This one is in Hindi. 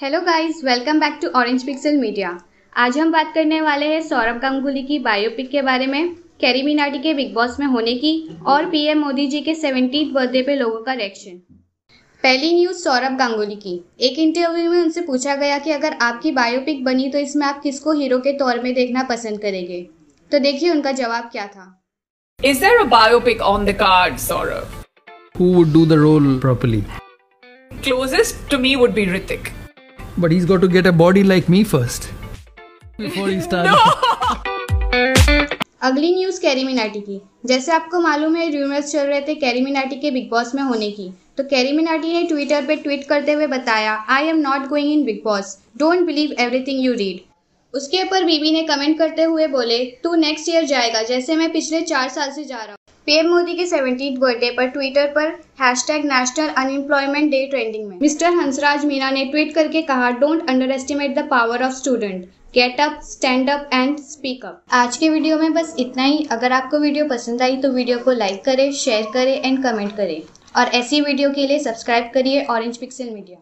Hello guys welcome back to orange pixel media आज हम बात करने वाले हैं सौरभ गांगुली की बायोपिक के बारे में कैरी मिनाटी के बिग बॉस में होने की और पीएम मोदी जी के सेवेंटीथ बर्थडे पे लोगों का रिएक्शन पहली न्यूज़ सौरभ गांगुली की एक इंटरव्यू में उनसे पूछा गया कि अगर आपकी बायोपिक बनी तो इसमें आप किसको हीरो के तौर में देखना पसंद करेंगे तो देखिए उनका जवाब क्या था Is there a biopic on the cards, Saurav? Who would do the role properly? Closest to me would be Ritik. But he's got to get a body like me first. Before he starts. अगली न्यूज़ कैरी मिनाटी की। जैसे आपको मालूम है रूमर्स चल रहे थे कैरी मिनाटी के बिग बॉस में होने की। तो कैरी मिनाटी ने ट्विटर पे ट्वीट करते हुए बताया I am not going in Bigg Boss don't believe everything you read उसके ऊपर बीबी ने कमेंट करते हुए बोले तू नेक्स्ट ईयर जाएगा जैसे मैं पिछले चार साल से जा रहा हूँ। पीएम मोदी के सेवेंटीन बर्थडे पर ट्विटर पर hashtag national unemployment day trending में। मिस्टर हंसराज मीना ने ट्वीट करके कहा don't underestimate the power of student get up stand up and speak up आज के वीडियो में बस इतना ही। अगर आपको वीडियो पसंद आई तो वीडियो को लाइक करें शेयर करें एंड कमेंट करें। और ऐसी वीडियो के लिए सब्सक्राइब करिए ऑरेंज पिक्सल मीडिया